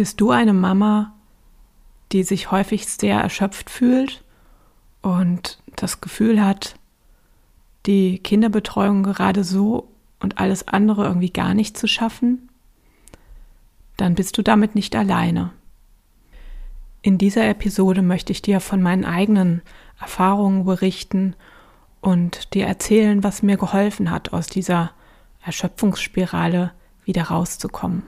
Bist du eine Mama, die sich häufig sehr erschöpft fühlt und das Gefühl hat, die Kinderbetreuung gerade so und alles andere irgendwie gar nicht zu schaffen? Dann bist du damit nicht alleine. In dieser Episode möchte ich dir von meinen eigenen Erfahrungen berichten und dir erzählen, was mir geholfen hat, aus dieser Erschöpfungsspirale wieder rauszukommen.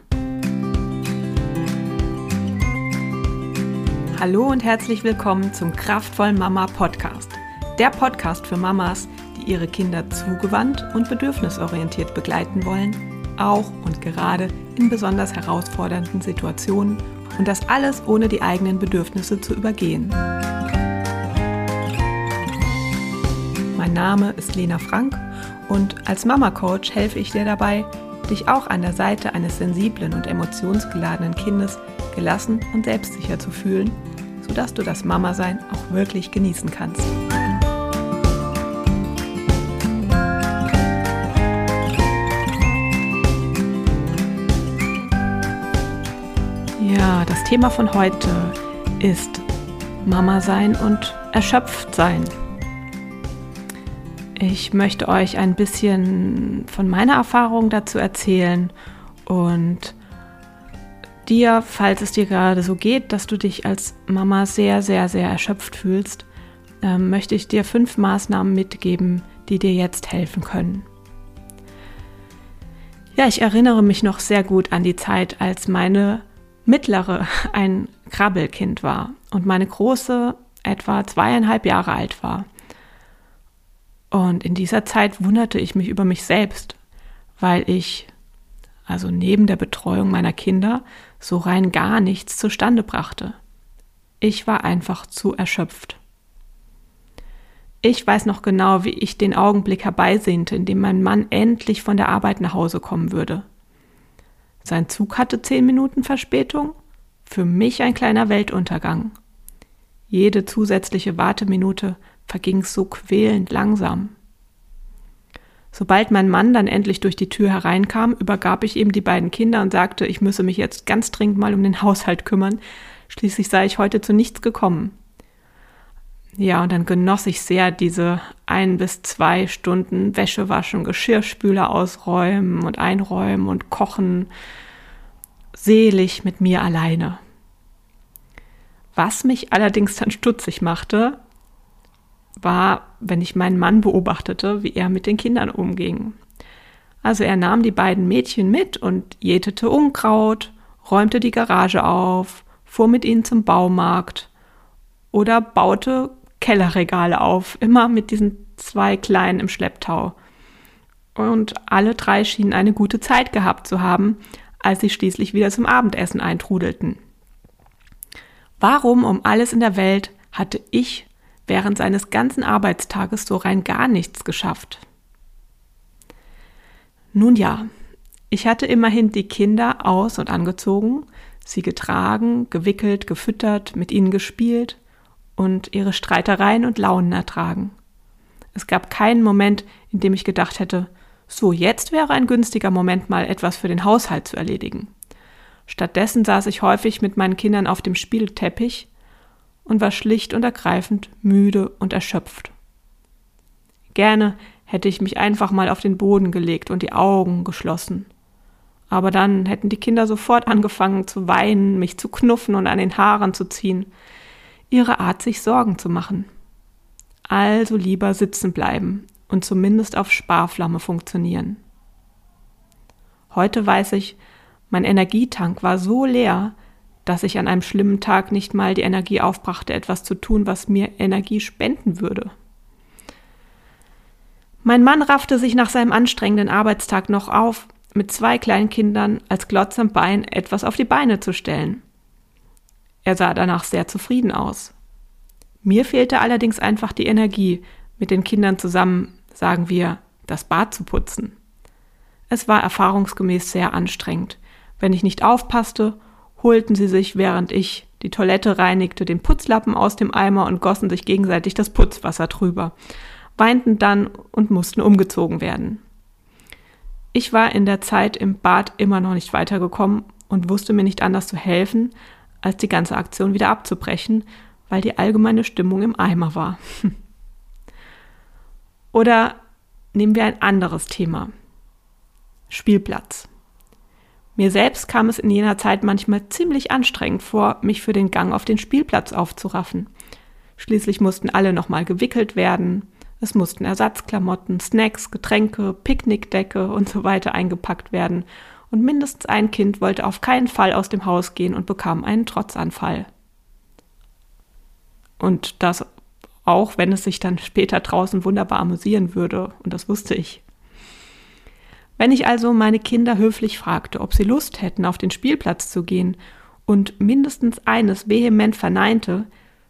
Hallo und herzlich willkommen zum Kraftvoll Mama Podcast. Der Podcast für Mamas, die ihre Kinder zugewandt und bedürfnisorientiert begleiten wollen, auch und gerade in besonders herausfordernden Situationen und das alles ohne die eigenen Bedürfnisse zu übergehen. Mein Name ist Lena Frank und als Mama Coach helfe ich dir dabei, dich auch an der Seite eines sensiblen und emotionsgeladenen Kindes gelassen und selbstsicher zu fühlen sodass du das Mama-Sein auch wirklich genießen kannst. Ja, das Thema von heute ist Mama sein und erschöpft sein. Ich möchte euch ein bisschen von meiner Erfahrung dazu erzählen und dir, falls es dir gerade so geht, dass du dich als Mama sehr, sehr, sehr erschöpft fühlst, ähm, möchte ich dir fünf Maßnahmen mitgeben, die dir jetzt helfen können. Ja, ich erinnere mich noch sehr gut an die Zeit, als meine mittlere ein Krabbelkind war und meine große etwa zweieinhalb Jahre alt war. Und in dieser Zeit wunderte ich mich über mich selbst, weil ich also neben der Betreuung meiner Kinder, so rein gar nichts zustande brachte. Ich war einfach zu erschöpft. Ich weiß noch genau, wie ich den Augenblick herbeisehnte, in dem mein Mann endlich von der Arbeit nach Hause kommen würde. Sein Zug hatte zehn Minuten Verspätung, für mich ein kleiner Weltuntergang. Jede zusätzliche Warteminute verging so quälend langsam. Sobald mein Mann dann endlich durch die Tür hereinkam, übergab ich ihm die beiden Kinder und sagte, ich müsse mich jetzt ganz dringend mal um den Haushalt kümmern. Schließlich sei ich heute zu nichts gekommen. Ja, und dann genoss ich sehr diese ein bis zwei Stunden Wäsche waschen, Geschirrspüler ausräumen und einräumen und kochen. Selig mit mir alleine. Was mich allerdings dann stutzig machte, war, wenn ich meinen Mann beobachtete, wie er mit den Kindern umging. Also er nahm die beiden Mädchen mit und jätete Unkraut, räumte die Garage auf, fuhr mit ihnen zum Baumarkt oder baute Kellerregale auf, immer mit diesen zwei Kleinen im Schlepptau. Und alle drei schienen eine gute Zeit gehabt zu haben, als sie schließlich wieder zum Abendessen eintrudelten. Warum um alles in der Welt hatte ich während seines ganzen Arbeitstages so rein gar nichts geschafft. Nun ja, ich hatte immerhin die Kinder aus und angezogen, sie getragen, gewickelt, gefüttert, mit ihnen gespielt und ihre Streitereien und Launen ertragen. Es gab keinen Moment, in dem ich gedacht hätte, so jetzt wäre ein günstiger Moment mal etwas für den Haushalt zu erledigen. Stattdessen saß ich häufig mit meinen Kindern auf dem Spielteppich und war schlicht und ergreifend müde und erschöpft. Gerne hätte ich mich einfach mal auf den Boden gelegt und die Augen geschlossen. Aber dann hätten die Kinder sofort angefangen zu weinen, mich zu knuffen und an den Haaren zu ziehen. Ihre Art, sich Sorgen zu machen. Also lieber sitzen bleiben und zumindest auf Sparflamme funktionieren. Heute weiß ich, mein Energietank war so leer, dass ich an einem schlimmen Tag nicht mal die Energie aufbrachte, etwas zu tun, was mir Energie spenden würde. Mein Mann raffte sich nach seinem anstrengenden Arbeitstag noch auf, mit zwei kleinen Kindern als Glotz am Bein etwas auf die Beine zu stellen. Er sah danach sehr zufrieden aus. Mir fehlte allerdings einfach die Energie, mit den Kindern zusammen, sagen wir, das Bad zu putzen. Es war erfahrungsgemäß sehr anstrengend, wenn ich nicht aufpasste holten sie sich, während ich die Toilette reinigte, den Putzlappen aus dem Eimer und gossen sich gegenseitig das Putzwasser drüber, weinten dann und mussten umgezogen werden. Ich war in der Zeit im Bad immer noch nicht weitergekommen und wusste mir nicht anders zu helfen, als die ganze Aktion wieder abzubrechen, weil die allgemeine Stimmung im Eimer war. Oder nehmen wir ein anderes Thema. Spielplatz. Mir selbst kam es in jener Zeit manchmal ziemlich anstrengend vor, mich für den Gang auf den Spielplatz aufzuraffen. Schließlich mussten alle nochmal gewickelt werden, es mussten Ersatzklamotten, Snacks, Getränke, Picknickdecke und so weiter eingepackt werden, und mindestens ein Kind wollte auf keinen Fall aus dem Haus gehen und bekam einen Trotzanfall. Und das auch, wenn es sich dann später draußen wunderbar amüsieren würde, und das wusste ich. Wenn ich also meine Kinder höflich fragte, ob sie Lust hätten, auf den Spielplatz zu gehen, und mindestens eines vehement verneinte,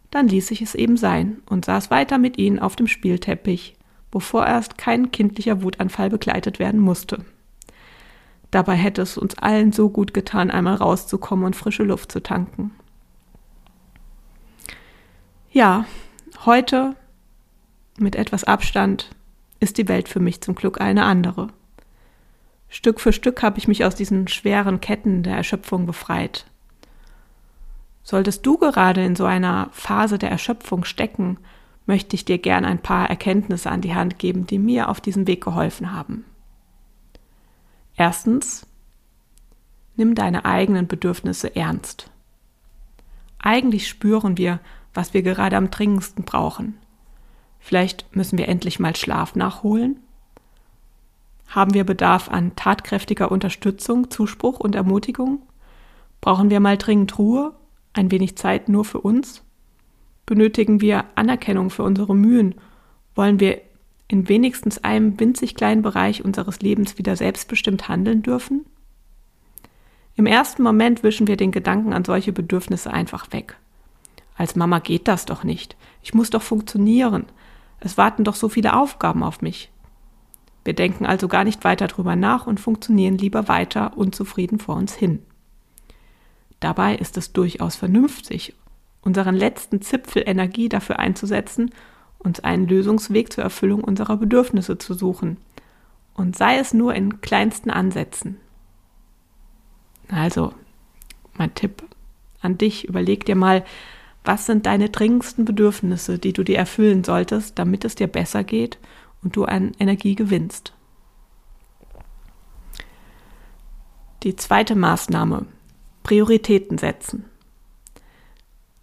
dann ließ ich es eben sein und saß weiter mit ihnen auf dem Spielteppich, wo vorerst kein kindlicher Wutanfall begleitet werden musste. Dabei hätte es uns allen so gut getan, einmal rauszukommen und frische Luft zu tanken. Ja, heute, mit etwas Abstand, ist die Welt für mich zum Glück eine andere. Stück für Stück habe ich mich aus diesen schweren Ketten der Erschöpfung befreit. Solltest du gerade in so einer Phase der Erschöpfung stecken, möchte ich dir gern ein paar Erkenntnisse an die Hand geben, die mir auf diesem Weg geholfen haben. Erstens, nimm deine eigenen Bedürfnisse ernst. Eigentlich spüren wir, was wir gerade am dringendsten brauchen. Vielleicht müssen wir endlich mal Schlaf nachholen haben wir Bedarf an tatkräftiger Unterstützung, Zuspruch und Ermutigung? Brauchen wir mal dringend Ruhe, ein wenig Zeit nur für uns? Benötigen wir Anerkennung für unsere Mühen? Wollen wir in wenigstens einem winzig kleinen Bereich unseres Lebens wieder selbstbestimmt handeln dürfen? Im ersten Moment wischen wir den Gedanken an solche Bedürfnisse einfach weg. Als Mama geht das doch nicht. Ich muss doch funktionieren. Es warten doch so viele Aufgaben auf mich. Wir denken also gar nicht weiter drüber nach und funktionieren lieber weiter unzufrieden vor uns hin. Dabei ist es durchaus vernünftig, unseren letzten Zipfel Energie dafür einzusetzen, uns einen Lösungsweg zur Erfüllung unserer Bedürfnisse zu suchen. Und sei es nur in kleinsten Ansätzen. Also, mein Tipp an dich, überleg dir mal, was sind deine dringendsten Bedürfnisse, die du dir erfüllen solltest, damit es dir besser geht und du an Energie gewinnst. Die zweite Maßnahme, Prioritäten setzen.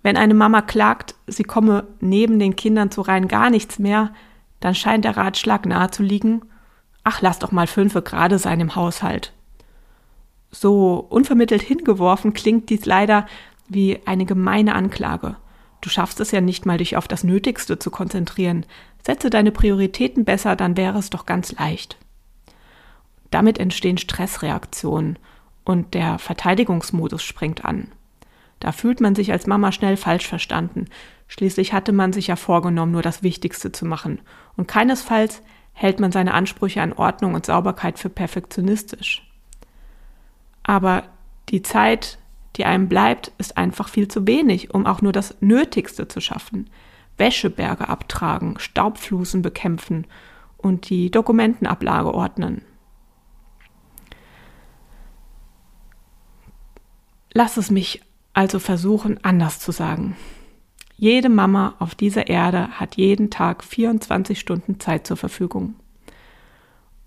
Wenn eine Mama klagt, sie komme neben den Kindern zu rein gar nichts mehr, dann scheint der Ratschlag nahe zu liegen, ach, lass doch mal fünfe gerade sein im Haushalt. So unvermittelt hingeworfen klingt dies leider wie eine gemeine Anklage. Du schaffst es ja nicht mal, dich auf das Nötigste zu konzentrieren. Setze deine Prioritäten besser, dann wäre es doch ganz leicht. Damit entstehen Stressreaktionen und der Verteidigungsmodus springt an. Da fühlt man sich als Mama schnell falsch verstanden. Schließlich hatte man sich ja vorgenommen, nur das Wichtigste zu machen. Und keinesfalls hält man seine Ansprüche an Ordnung und Sauberkeit für perfektionistisch. Aber die Zeit, die einem bleibt, ist einfach viel zu wenig, um auch nur das Nötigste zu schaffen. Wäscheberge abtragen, Staubflusen bekämpfen und die Dokumentenablage ordnen. Lass es mich also versuchen, anders zu sagen. Jede Mama auf dieser Erde hat jeden Tag 24 Stunden Zeit zur Verfügung.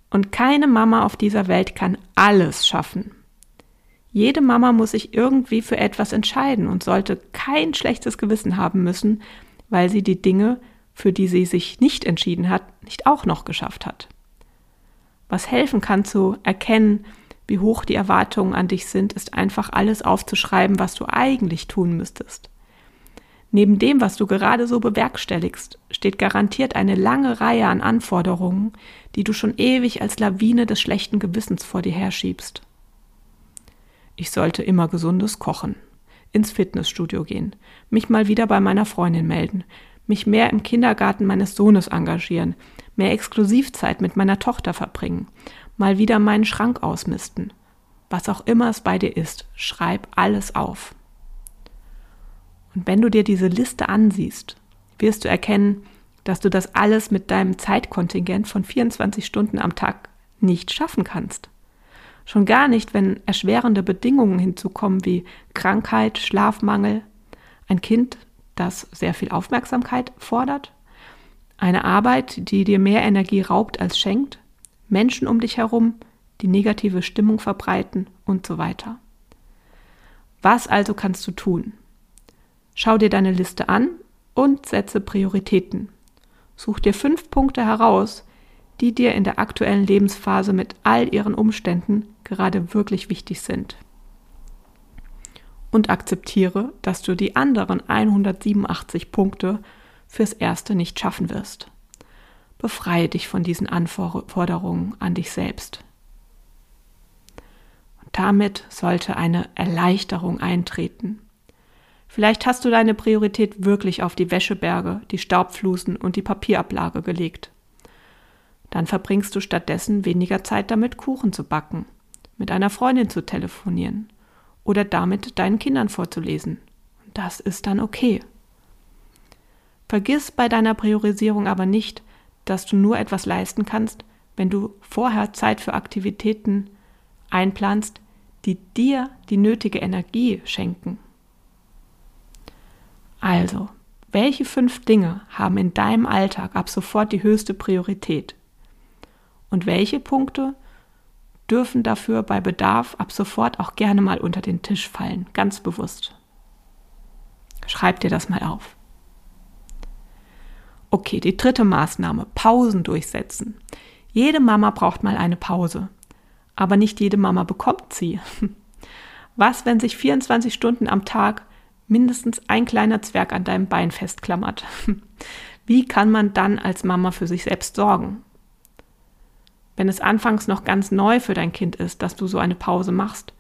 Und keine Mama auf dieser Welt kann alles schaffen. Jede Mama muss sich irgendwie für etwas entscheiden und sollte kein schlechtes Gewissen haben müssen, weil sie die Dinge, für die sie sich nicht entschieden hat, nicht auch noch geschafft hat. Was helfen kann zu erkennen, wie hoch die Erwartungen an dich sind, ist einfach alles aufzuschreiben, was du eigentlich tun müsstest. Neben dem, was du gerade so bewerkstelligst, steht garantiert eine lange Reihe an Anforderungen, die du schon ewig als Lawine des schlechten Gewissens vor dir herschiebst. Ich sollte immer gesundes kochen, ins Fitnessstudio gehen, mich mal wieder bei meiner Freundin melden, mich mehr im Kindergarten meines Sohnes engagieren, mehr Exklusivzeit mit meiner Tochter verbringen, mal wieder meinen Schrank ausmisten. Was auch immer es bei dir ist, schreib alles auf. Und wenn du dir diese Liste ansiehst, wirst du erkennen, dass du das alles mit deinem Zeitkontingent von 24 Stunden am Tag nicht schaffen kannst. Schon gar nicht, wenn erschwerende Bedingungen hinzukommen wie Krankheit, Schlafmangel, ein Kind, das sehr viel Aufmerksamkeit fordert, eine Arbeit, die dir mehr Energie raubt als schenkt, Menschen um dich herum, die negative Stimmung verbreiten und so weiter. Was also kannst du tun? Schau dir deine Liste an und setze Prioritäten. Such dir fünf Punkte heraus, die dir in der aktuellen Lebensphase mit all ihren Umständen gerade wirklich wichtig sind. Und akzeptiere, dass du die anderen 187 Punkte fürs Erste nicht schaffen wirst. Befreie dich von diesen Anforderungen an dich selbst. Damit sollte eine Erleichterung eintreten. Vielleicht hast du deine Priorität wirklich auf die Wäscheberge, die Staubflusen und die Papierablage gelegt. Dann verbringst du stattdessen weniger Zeit damit, Kuchen zu backen, mit einer Freundin zu telefonieren oder damit deinen Kindern vorzulesen. Das ist dann okay. Vergiss bei deiner Priorisierung aber nicht, dass du nur etwas leisten kannst, wenn du vorher Zeit für Aktivitäten einplanst, die dir die nötige Energie schenken. Also, welche fünf Dinge haben in deinem Alltag ab sofort die höchste Priorität? Und welche Punkte dürfen dafür bei Bedarf ab sofort auch gerne mal unter den Tisch fallen, ganz bewusst? Schreib dir das mal auf. Okay, die dritte Maßnahme, Pausen durchsetzen. Jede Mama braucht mal eine Pause, aber nicht jede Mama bekommt sie. Was, wenn sich 24 Stunden am Tag mindestens ein kleiner Zwerg an deinem Bein festklammert. Wie kann man dann als Mama für sich selbst sorgen? Wenn es anfangs noch ganz neu für dein Kind ist, dass du so eine Pause machst,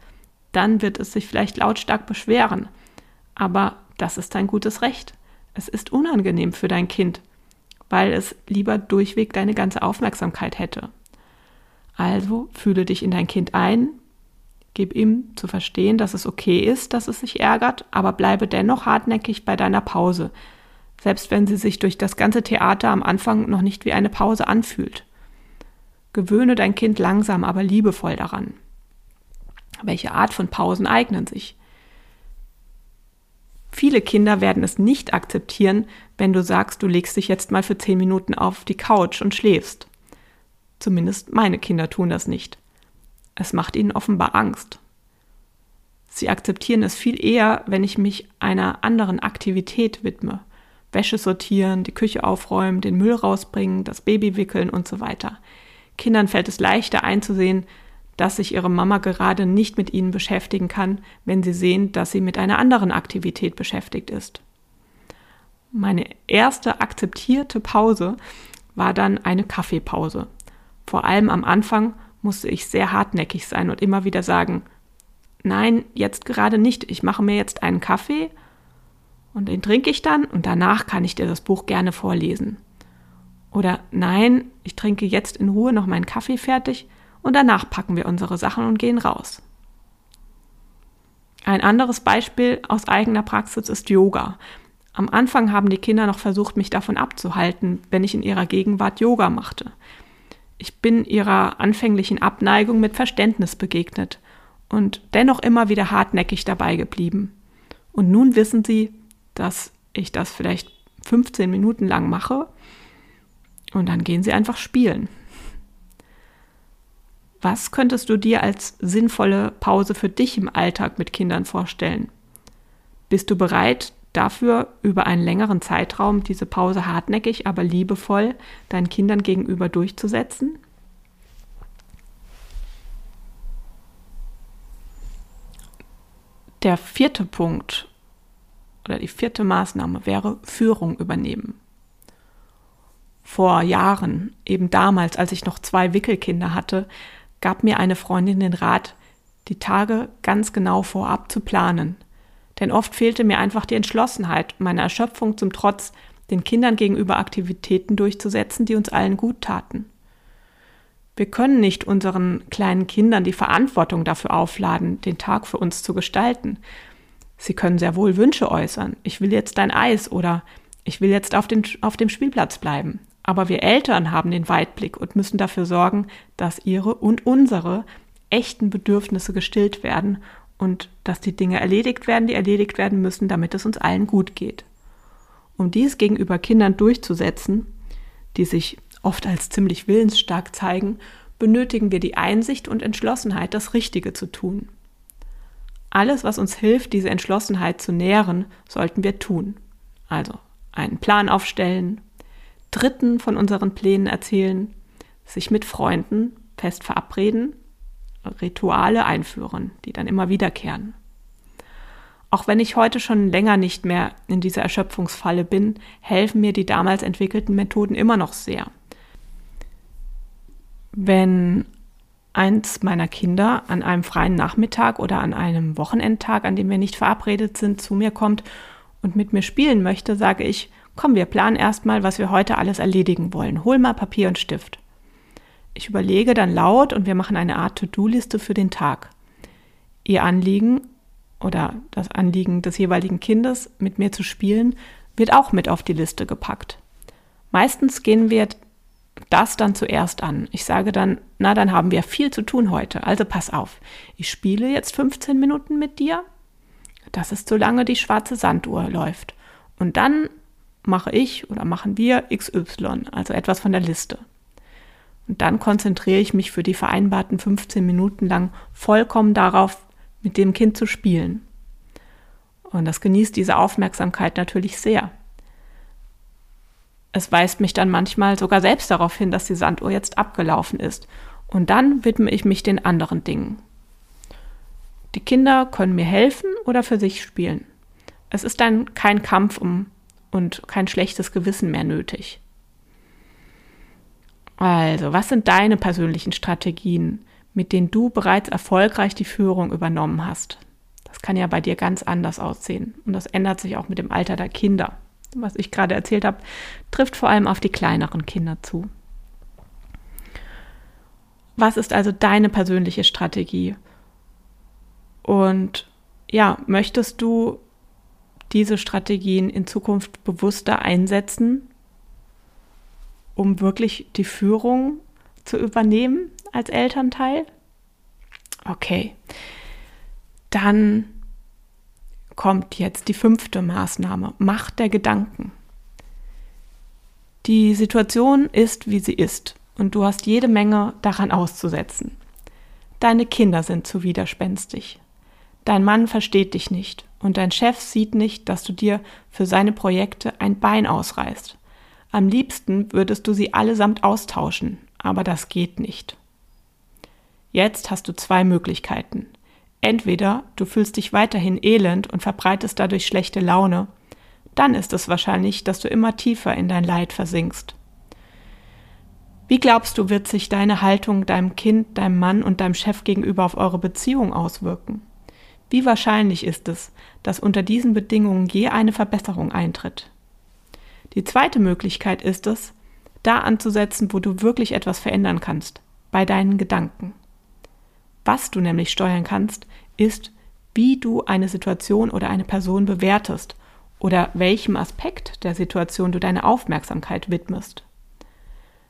dann wird es sich vielleicht lautstark beschweren. Aber das ist dein gutes Recht. Es ist unangenehm für dein Kind, weil es lieber durchweg deine ganze Aufmerksamkeit hätte. Also fühle dich in dein Kind ein, Gib ihm zu verstehen, dass es okay ist, dass es sich ärgert, aber bleibe dennoch hartnäckig bei deiner Pause, selbst wenn sie sich durch das ganze Theater am Anfang noch nicht wie eine Pause anfühlt. Gewöhne dein Kind langsam, aber liebevoll daran. Welche Art von Pausen eignen sich? Viele Kinder werden es nicht akzeptieren, wenn du sagst, du legst dich jetzt mal für zehn Minuten auf die Couch und schläfst. Zumindest meine Kinder tun das nicht. Es macht ihnen offenbar Angst. Sie akzeptieren es viel eher, wenn ich mich einer anderen Aktivität widme. Wäsche sortieren, die Küche aufräumen, den Müll rausbringen, das Baby wickeln und so weiter. Kindern fällt es leichter einzusehen, dass sich ihre Mama gerade nicht mit ihnen beschäftigen kann, wenn sie sehen, dass sie mit einer anderen Aktivität beschäftigt ist. Meine erste akzeptierte Pause war dann eine Kaffeepause. Vor allem am Anfang musste ich sehr hartnäckig sein und immer wieder sagen, nein, jetzt gerade nicht, ich mache mir jetzt einen Kaffee und den trinke ich dann und danach kann ich dir das Buch gerne vorlesen. Oder nein, ich trinke jetzt in Ruhe noch meinen Kaffee fertig und danach packen wir unsere Sachen und gehen raus. Ein anderes Beispiel aus eigener Praxis ist Yoga. Am Anfang haben die Kinder noch versucht, mich davon abzuhalten, wenn ich in ihrer Gegenwart Yoga machte. Ich bin ihrer anfänglichen Abneigung mit Verständnis begegnet und dennoch immer wieder hartnäckig dabei geblieben. Und nun wissen sie, dass ich das vielleicht 15 Minuten lang mache und dann gehen sie einfach spielen. Was könntest du dir als sinnvolle Pause für dich im Alltag mit Kindern vorstellen? Bist du bereit, dafür über einen längeren Zeitraum diese Pause hartnäckig, aber liebevoll deinen Kindern gegenüber durchzusetzen? Der vierte Punkt oder die vierte Maßnahme wäre Führung übernehmen. Vor Jahren, eben damals, als ich noch zwei Wickelkinder hatte, gab mir eine Freundin den Rat, die Tage ganz genau vorab zu planen, denn oft fehlte mir einfach die Entschlossenheit, meine Erschöpfung zum Trotz, den Kindern gegenüber Aktivitäten durchzusetzen, die uns allen gut taten. Wir können nicht unseren kleinen Kindern die Verantwortung dafür aufladen, den Tag für uns zu gestalten. Sie können sehr wohl Wünsche äußern. Ich will jetzt dein Eis oder ich will jetzt auf, den, auf dem Spielplatz bleiben. Aber wir Eltern haben den Weitblick und müssen dafür sorgen, dass ihre und unsere echten Bedürfnisse gestillt werden und dass die Dinge erledigt werden, die erledigt werden müssen, damit es uns allen gut geht. Um dies gegenüber Kindern durchzusetzen, die sich oft als ziemlich willensstark zeigen, benötigen wir die Einsicht und Entschlossenheit, das Richtige zu tun. Alles, was uns hilft, diese Entschlossenheit zu nähren, sollten wir tun. Also einen Plan aufstellen, Dritten von unseren Plänen erzählen, sich mit Freunden fest verabreden, Rituale einführen, die dann immer wiederkehren. Auch wenn ich heute schon länger nicht mehr in dieser Erschöpfungsfalle bin, helfen mir die damals entwickelten Methoden immer noch sehr. Wenn eins meiner Kinder an einem freien Nachmittag oder an einem Wochenendtag, an dem wir nicht verabredet sind, zu mir kommt und mit mir spielen möchte, sage ich, komm, wir planen erstmal, was wir heute alles erledigen wollen. Hol mal Papier und Stift. Ich überlege dann laut und wir machen eine Art To-Do-Liste für den Tag. Ihr Anliegen oder das Anliegen des jeweiligen Kindes, mit mir zu spielen, wird auch mit auf die Liste gepackt. Meistens gehen wir das dann zuerst an. Ich sage dann, na, dann haben wir viel zu tun heute, also pass auf. Ich spiele jetzt 15 Minuten mit dir. Das ist solange die schwarze Sanduhr läuft. Und dann mache ich oder machen wir XY, also etwas von der Liste. Und dann konzentriere ich mich für die vereinbarten 15 Minuten lang vollkommen darauf, mit dem Kind zu spielen. Und das genießt diese Aufmerksamkeit natürlich sehr. Es weist mich dann manchmal sogar selbst darauf hin, dass die Sanduhr jetzt abgelaufen ist. Und dann widme ich mich den anderen Dingen. Die Kinder können mir helfen oder für sich spielen. Es ist dann kein Kampf um und kein schlechtes Gewissen mehr nötig. Also, was sind deine persönlichen Strategien, mit denen du bereits erfolgreich die Führung übernommen hast. Das kann ja bei dir ganz anders aussehen. Und das ändert sich auch mit dem Alter der Kinder. Was ich gerade erzählt habe, trifft vor allem auf die kleineren Kinder zu. Was ist also deine persönliche Strategie? Und ja, möchtest du diese Strategien in Zukunft bewusster einsetzen, um wirklich die Führung zu übernehmen als Elternteil? Okay. Dann kommt jetzt die fünfte Maßnahme, Macht der Gedanken. Die Situation ist, wie sie ist, und du hast jede Menge daran auszusetzen. Deine Kinder sind zu widerspenstig. Dein Mann versteht dich nicht und dein Chef sieht nicht, dass du dir für seine Projekte ein Bein ausreißt. Am liebsten würdest du sie allesamt austauschen, aber das geht nicht. Jetzt hast du zwei Möglichkeiten. Entweder du fühlst dich weiterhin elend und verbreitest dadurch schlechte Laune, dann ist es wahrscheinlich, dass du immer tiefer in dein Leid versinkst. Wie glaubst du, wird sich deine Haltung deinem Kind, deinem Mann und deinem Chef gegenüber auf eure Beziehung auswirken? Wie wahrscheinlich ist es, dass unter diesen Bedingungen je eine Verbesserung eintritt? Die zweite Möglichkeit ist es, da anzusetzen, wo du wirklich etwas verändern kannst, bei deinen Gedanken. Was du nämlich steuern kannst, ist, wie du eine Situation oder eine Person bewertest oder welchem Aspekt der Situation du deine Aufmerksamkeit widmest.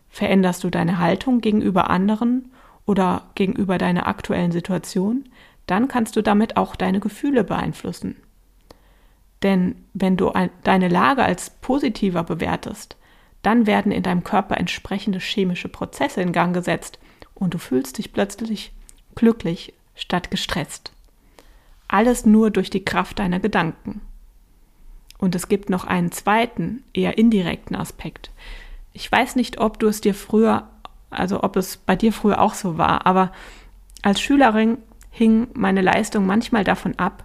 Veränderst du deine Haltung gegenüber anderen oder gegenüber deiner aktuellen Situation, dann kannst du damit auch deine Gefühle beeinflussen. Denn wenn du deine Lage als positiver bewertest, dann werden in deinem Körper entsprechende chemische Prozesse in Gang gesetzt und du fühlst dich plötzlich glücklich statt gestresst. Alles nur durch die Kraft deiner Gedanken. Und es gibt noch einen zweiten, eher indirekten Aspekt. Ich weiß nicht, ob du es dir früher, also ob es bei dir früher auch so war, aber als Schülerin hing meine Leistung manchmal davon ab,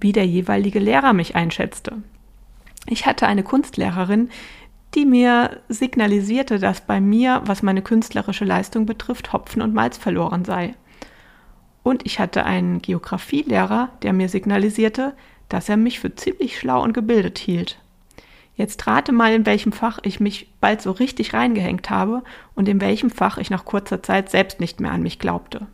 wie der jeweilige Lehrer mich einschätzte. Ich hatte eine Kunstlehrerin, die mir signalisierte, dass bei mir, was meine künstlerische Leistung betrifft, Hopfen und Malz verloren sei. Und ich hatte einen Geographielehrer, der mir signalisierte, dass er mich für ziemlich schlau und gebildet hielt. Jetzt rate mal, in welchem Fach ich mich bald so richtig reingehängt habe und in welchem Fach ich nach kurzer Zeit selbst nicht mehr an mich glaubte.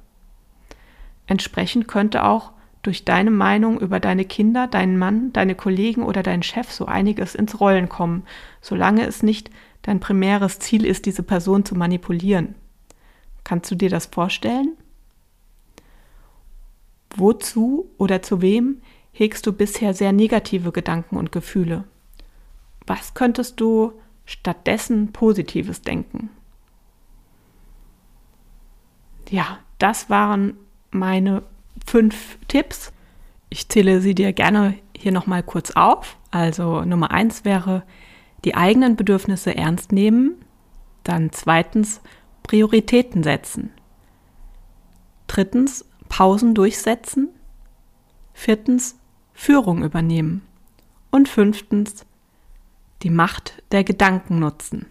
Entsprechend könnte auch durch deine Meinung über deine Kinder, deinen Mann, deine Kollegen oder deinen Chef so einiges ins Rollen kommen, solange es nicht dein primäres Ziel ist, diese Person zu manipulieren. Kannst du dir das vorstellen? Wozu oder zu wem hegst du bisher sehr negative Gedanken und Gefühle? Was könntest du stattdessen Positives denken? Ja, das waren meine fünf Tipps. Ich zähle sie dir gerne hier nochmal kurz auf. Also Nummer eins wäre die eigenen Bedürfnisse ernst nehmen. Dann zweitens Prioritäten setzen. Drittens Pausen durchsetzen. Viertens Führung übernehmen. Und fünftens die Macht der Gedanken nutzen.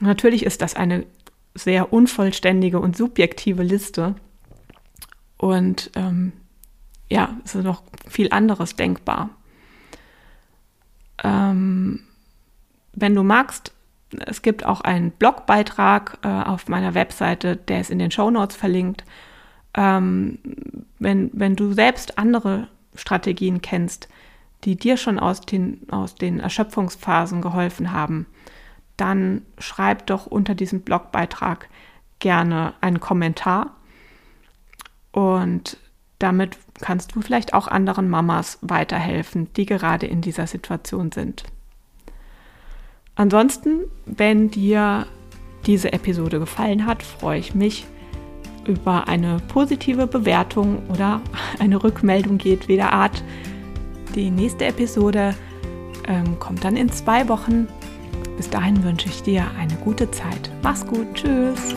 Natürlich ist das eine sehr unvollständige und subjektive Liste. Und ähm, ja, es ist noch viel anderes denkbar. Ähm, wenn du magst, es gibt auch einen Blogbeitrag äh, auf meiner Webseite, der ist in den Show Notes verlinkt. Ähm, wenn, wenn du selbst andere Strategien kennst, die dir schon aus den, aus den Erschöpfungsphasen geholfen haben, dann schreib doch unter diesem Blogbeitrag gerne einen Kommentar. Und damit kannst du vielleicht auch anderen Mamas weiterhelfen, die gerade in dieser Situation sind. Ansonsten, wenn dir diese Episode gefallen hat, freue ich mich über eine positive Bewertung oder eine Rückmeldung jedweder Art. Die nächste Episode ähm, kommt dann in zwei Wochen. Bis dahin wünsche ich dir eine gute Zeit. Mach's gut. Tschüss.